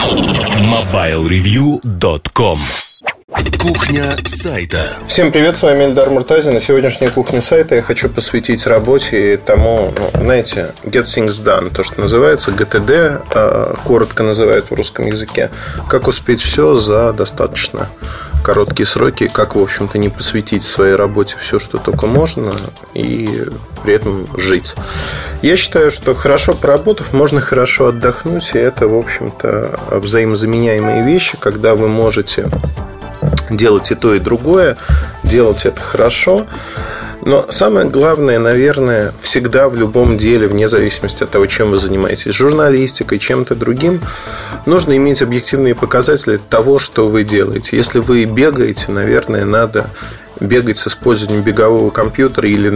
MobileReview.com Кухня сайта. Всем привет, с вами Эльдар Муртазин. На сегодняшнюю кухню сайта я хочу посвятить работе тому, ну, знаете, get things done, то, что называется GTD, а, коротко называют в русском языке. Как успеть все за достаточно короткие сроки, как, в общем-то, не посвятить своей работе все, что только можно, и при этом жить. Я считаю, что хорошо поработав, можно хорошо отдохнуть, и это, в общем-то, взаимозаменяемые вещи, когда вы можете делать и то, и другое, делать это хорошо. Но самое главное, наверное, всегда в любом деле, вне зависимости от того, чем вы занимаетесь, журналистикой, чем-то другим, нужно иметь объективные показатели того, что вы делаете. Если вы бегаете, наверное, надо бегать с использованием бегового компьютера или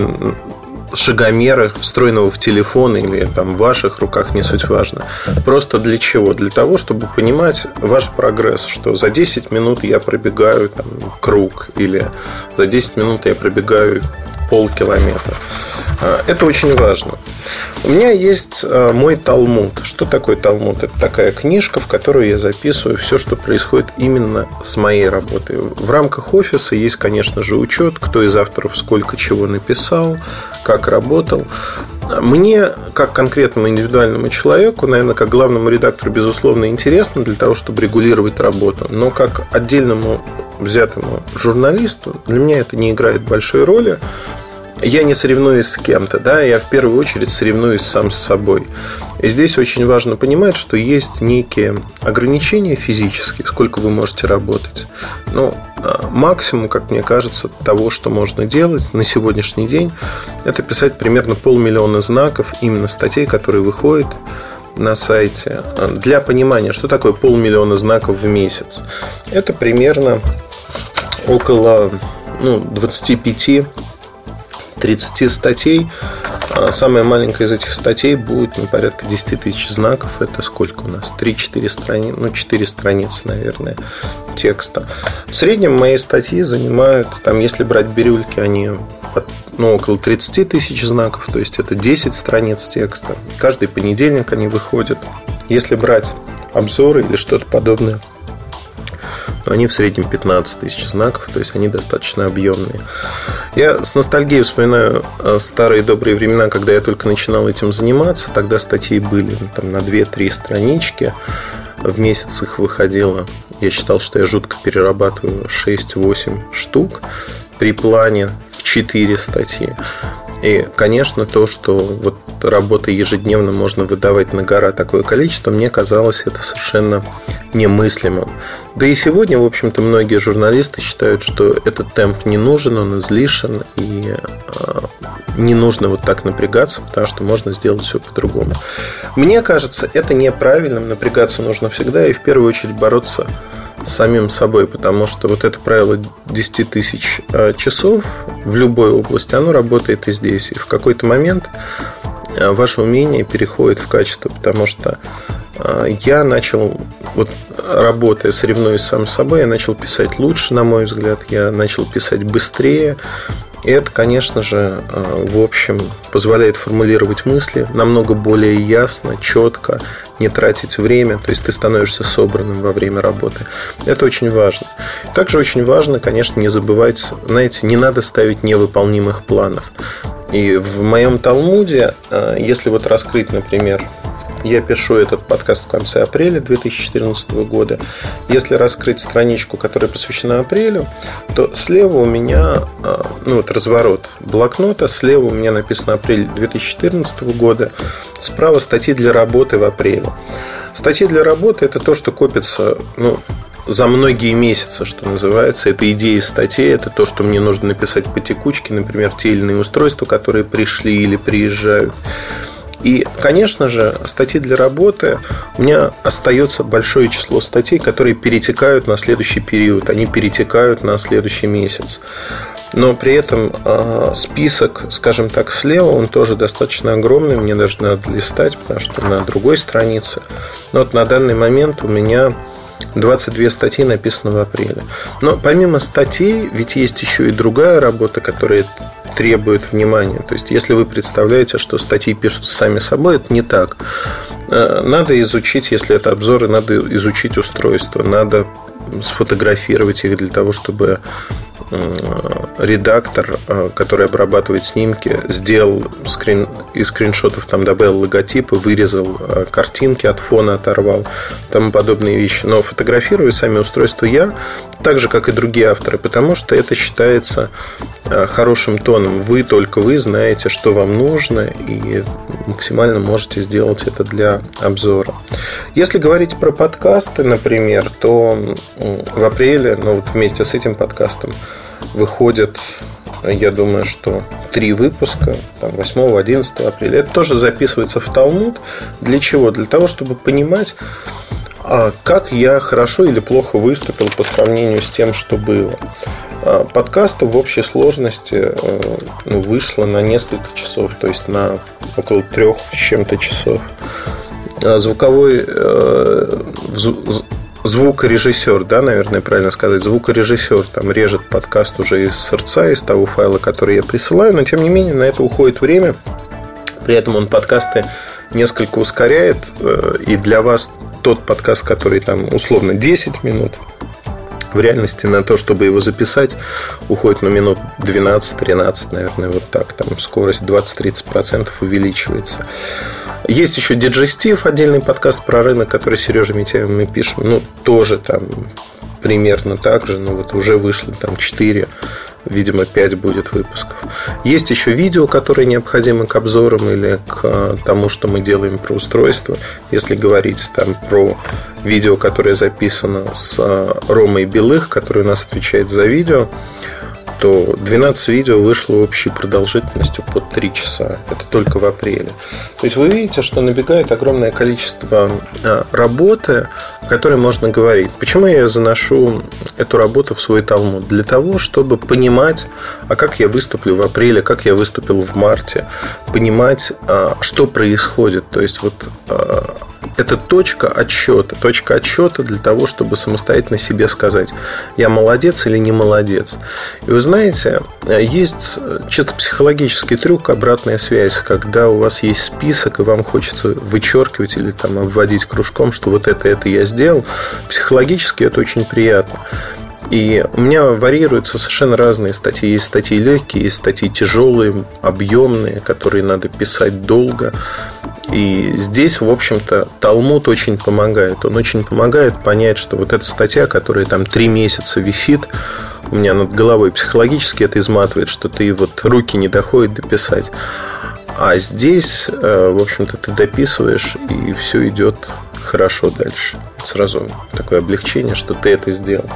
шагомера, встроенного в телефон или там, в ваших руках, не суть важно. Просто для чего? Для того, чтобы понимать ваш прогресс, что за 10 минут я пробегаю там, круг или за 10 минут я пробегаю полкилометра. А, это очень важно. У меня есть а, мой Талмуд. Что такое Талмуд? Это такая книжка, в которую я записываю все, что происходит именно с моей работой. В рамках офиса есть, конечно же, учет, кто из авторов сколько чего написал, как работал. Мне, как конкретному индивидуальному человеку, наверное, как главному редактору, безусловно, интересно для того, чтобы регулировать работу. Но как отдельному взятому журналисту, для меня это не играет большой роли я не соревнуюсь с кем-то, да, я в первую очередь соревнуюсь сам с собой. И здесь очень важно понимать, что есть некие ограничения физические, сколько вы можете работать. Ну, а, максимум, как мне кажется, того, что можно делать на сегодняшний день, это писать примерно полмиллиона знаков, именно статей, которые выходят на сайте. Для понимания, что такое полмиллиона знаков в месяц, это примерно около ну, 25 30 статей. А самая маленькая из этих статей будет ну, порядка 10 тысяч знаков. Это сколько у нас? 3-4 страницы, ну 4 страницы, наверное, текста. В среднем мои статьи занимают, там, если брать бирюльки, они под, ну, около 30 тысяч знаков, то есть это 10 страниц текста. Каждый понедельник они выходят. Если брать обзоры или что-то подобное – но они в среднем 15 тысяч знаков, то есть они достаточно объемные. Я с ностальгией вспоминаю э, старые добрые времена, когда я только начинал этим заниматься. Тогда статьи были ну, там, на 2-3 странички. В месяц их выходило. Я считал, что я жутко перерабатываю 6-8 штук при плане в 4 статьи. И, конечно, то, что вот работы ежедневно можно выдавать на гора такое количество, мне казалось это совершенно немыслимым. Да и сегодня, в общем-то, многие журналисты считают, что этот темп не нужен, он излишен, и э, не нужно вот так напрягаться, потому что можно сделать все по-другому. Мне кажется, это неправильным, напрягаться нужно всегда, и в первую очередь бороться самим собой, потому что вот это правило 10 тысяч э, часов в любой области, оно работает и здесь. И в какой-то момент э, ваше умение переходит в качество, потому что э, я начал, вот работая, соревнуясь сам с собой, я начал писать лучше, на мой взгляд, я начал писать быстрее, и это, конечно же, э, в общем, позволяет формулировать мысли намного более ясно, четко, не тратить время, то есть ты становишься собранным во время работы. Это очень важно. Также очень важно, конечно, не забывать, знаете, не надо ставить невыполнимых планов. И в моем Талмуде, э, если вот раскрыть, например, я пишу этот подкаст в конце апреля 2014 года. Если раскрыть страничку, которая посвящена апрелю, то слева у меня, а, ну вот разворот блокнота, слева у меня написано апрель 2014 года, справа статьи для работы в апреле. Статьи для работы – это то, что копится ну, за многие месяцы, что называется. Это идеи статей, это то, что мне нужно написать по текучке, например, те или иные устройства, которые пришли или приезжают. И, конечно же, статьи для работы у меня остается большое число статей, которые перетекают на следующий период, они перетекают на следующий месяц. Но при этом э, список, скажем так, слева, он тоже достаточно огромный. Мне даже надо листать, потому что на другой странице. Но вот на данный момент у меня 22 статьи написаны в апреле. Но помимо статей, ведь есть еще и другая работа, которая требует внимания. То есть, если вы представляете, что статьи пишутся сами собой, это не так. Э, надо изучить, если это обзоры, надо изучить устройство, надо сфотографировать их для того, чтобы редактор, э, который обрабатывает снимки, сделал скрин, из скриншотов, там добавил логотипы, вырезал э, картинки от фона, оторвал, тому подобные вещи. Но фотографирую сами устройства я, так же, как и другие авторы, потому что это считается хорошим тоном. Вы, только вы знаете, что вам нужно, и максимально можете сделать это для обзора. Если говорить про подкасты, например, то в апреле, ну вот вместе с этим подкастом, выходят, я думаю, что три выпуска, там, 8-11 апреля. Это тоже записывается в Талмуд. Для чего? Для того, чтобы понимать, а как я хорошо или плохо выступил по сравнению с тем, что было. А подкасту в общей сложности э, ну, вышло на несколько часов, то есть на около трех с чем-то часов. А звуковой э, звукорежиссер, да, наверное, правильно сказать, звукорежиссер там режет подкаст уже из сердца, из того файла, который я присылаю, но тем не менее на это уходит время. При этом он подкасты несколько ускоряет, э, и для вас тот подкаст, который там условно 10 минут, в реальности на то, чтобы его записать, уходит на минут 12-13, наверное, вот так. Там скорость 20-30% увеличивается. Есть еще Диджестив, отдельный подкаст про рынок, который Сережа Митяев мы пишем. Ну, тоже там примерно так же, но вот уже вышло там 4 видимо, 5 будет выпусков. Есть еще видео, которые необходимы к обзорам или к тому, что мы делаем про устройство. Если говорить там про видео, которое записано с Ромой Белых, который у нас отвечает за видео, то 12 видео вышло общей продолжительностью под 3 часа. Это только в апреле. То есть вы видите, что набегает огромное количество а, работы, о которой можно говорить. Почему я заношу эту работу в свой талмуд? Для того, чтобы понимать, а как я выступлю в апреле, как я выступил в марте, понимать, а, что происходит. То есть вот а, это точка отсчета. Точка отсчета для того, чтобы самостоятельно себе сказать, я молодец или не молодец. И вы знаете, есть чисто психологический трюк, обратная связь, когда у вас есть список, и вам хочется вычеркивать или там обводить кружком, что вот это, это я сделал. Психологически это очень приятно. И у меня варьируются совершенно разные статьи. Есть статьи легкие, есть статьи тяжелые, объемные, которые надо писать долго. И здесь, в общем-то, Талмуд очень помогает. Он очень помогает понять, что вот эта статья, которая там три месяца висит, у меня над головой психологически это изматывает, что ты вот руки не доходят дописать. А здесь, э, в общем-то, ты дописываешь, и все идет хорошо дальше. Сразу такое облегчение, что ты это сделал.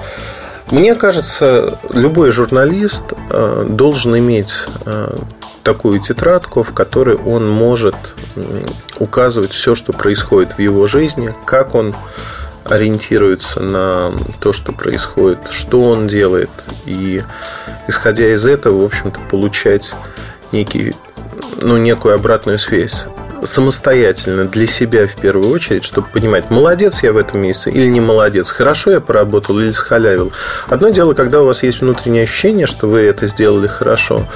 Мне кажется, любой журналист э, должен иметь э, такую тетрадку, в которой он может указывать все, что происходит в его жизни, как он ориентируется на то, что происходит, что он делает, и исходя из этого, в общем-то, получать некий, ну, некую обратную связь самостоятельно для себя в первую очередь, чтобы понимать, молодец я в этом месяце или не молодец, хорошо я поработал или схалявил. Одно дело, когда у вас есть внутреннее ощущение, что вы это сделали хорошо.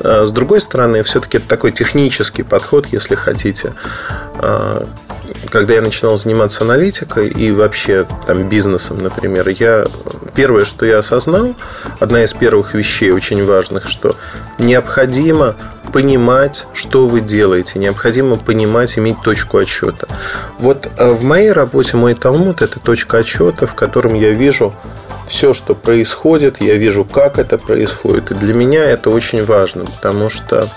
А с другой стороны, все-таки это такой технический подход, если хотите. А, когда я начинал заниматься аналитикой и вообще там, бизнесом, например, я первое, что я осознал, одна из первых вещей очень важных, что необходимо понимать, что вы делаете, необходимо понимать, иметь точку отчета. Вот э, в моей работе мой талмуд – это точка отчета, в котором я вижу все, что происходит, я вижу, как это происходит. И для меня это очень важно, потому что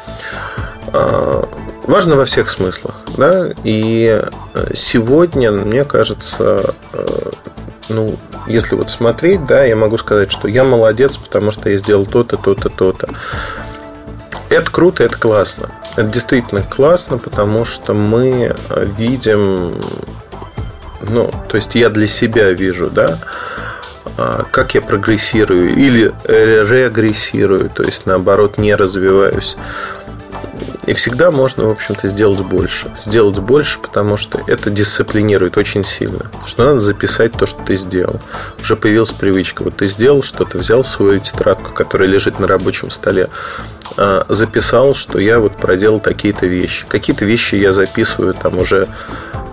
э, важно во всех смыслах. Да? И э, сегодня, мне кажется, ну, если вот смотреть, да, я могу сказать, что я молодец, потому что я сделал то-то, то-то, то-то. Это круто, это классно. Это действительно классно, потому что мы видим, ну, то есть я для себя вижу, да, а, как я прогрессирую или регрессирую, то есть наоборот не развиваюсь. И всегда можно, в общем-то, сделать больше. Сделать больше, потому что это дисциплинирует очень сильно. Что надо записать то, что ты сделал. Уже появилась привычка. Вот ты сделал что-то, взял свою тетрадку, которая лежит на рабочем столе, э, записал, что я вот проделал такие-то вещи. Какие-то вещи я записываю там уже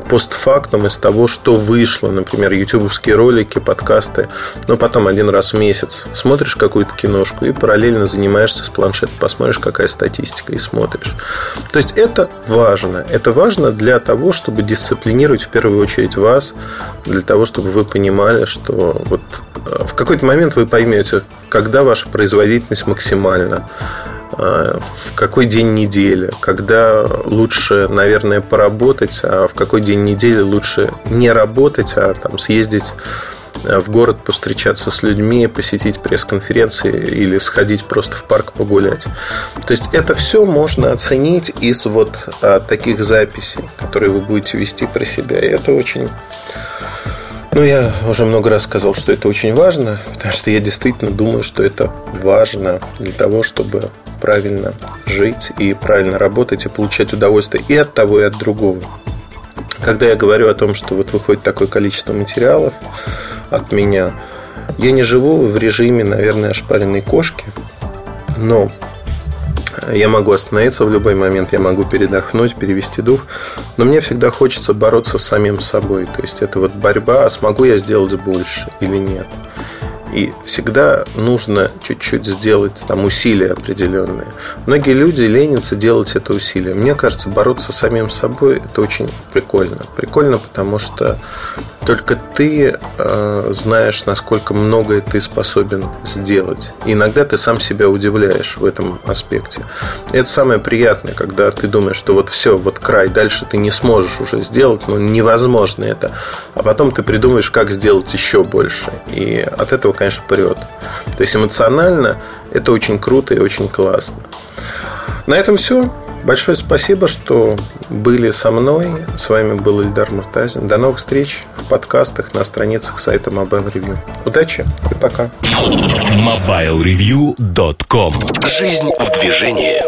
постфактум из того, что вышло, например, ютубовские ролики, подкасты, но потом один раз в месяц смотришь какую-то киношку и параллельно занимаешься с планшетом, посмотришь, какая статистика, и смотришь. То есть это важно. Это важно для того, чтобы дисциплинировать в первую очередь вас, для того, чтобы вы понимали, что вот э, в какой-то момент вы поймете, когда ваша производительность максимальна, в какой день недели, когда лучше, наверное, поработать, а в какой день недели лучше не работать, а там съездить э, в город повстречаться с людьми, посетить пресс-конференции или сходить просто в парк погулять. То есть это все можно оценить из вот а, таких записей, которые вы будете вести про себя. И это очень ну, я уже много раз сказал, что это очень важно, потому что я действительно думаю, что это важно для того, чтобы правильно жить и правильно работать и получать удовольствие и от того, и от другого. Когда я говорю о том, что вот выходит такое количество материалов от меня, я не живу в режиме, наверное, ошпаренной кошки, но я могу остановиться в любой момент, я могу передохнуть, перевести дух, но мне всегда хочется бороться с самим собой. То есть это вот борьба, а смогу я сделать больше или нет. И всегда нужно чуть-чуть сделать там усилия определенные. Многие люди ленятся делать это усилие. Мне кажется, бороться с самим собой это очень прикольно. Прикольно, потому что только ты э, знаешь, насколько многое ты способен сделать. И иногда ты сам себя удивляешь в этом аспекте. И это самое приятное, когда ты думаешь, что вот все, вот край, дальше ты не сможешь уже сделать, ну невозможно это. А потом ты придумаешь, как сделать еще больше. И от этого, конечно, прет. То есть эмоционально это очень круто и очень классно. На этом все. Большое спасибо, что были со мной. С вами был Ильдар Муртазин. До новых встреч в подкастах на страницах сайта Mobile Review. Удачи и пока. MobileReview.com Жизнь в движении.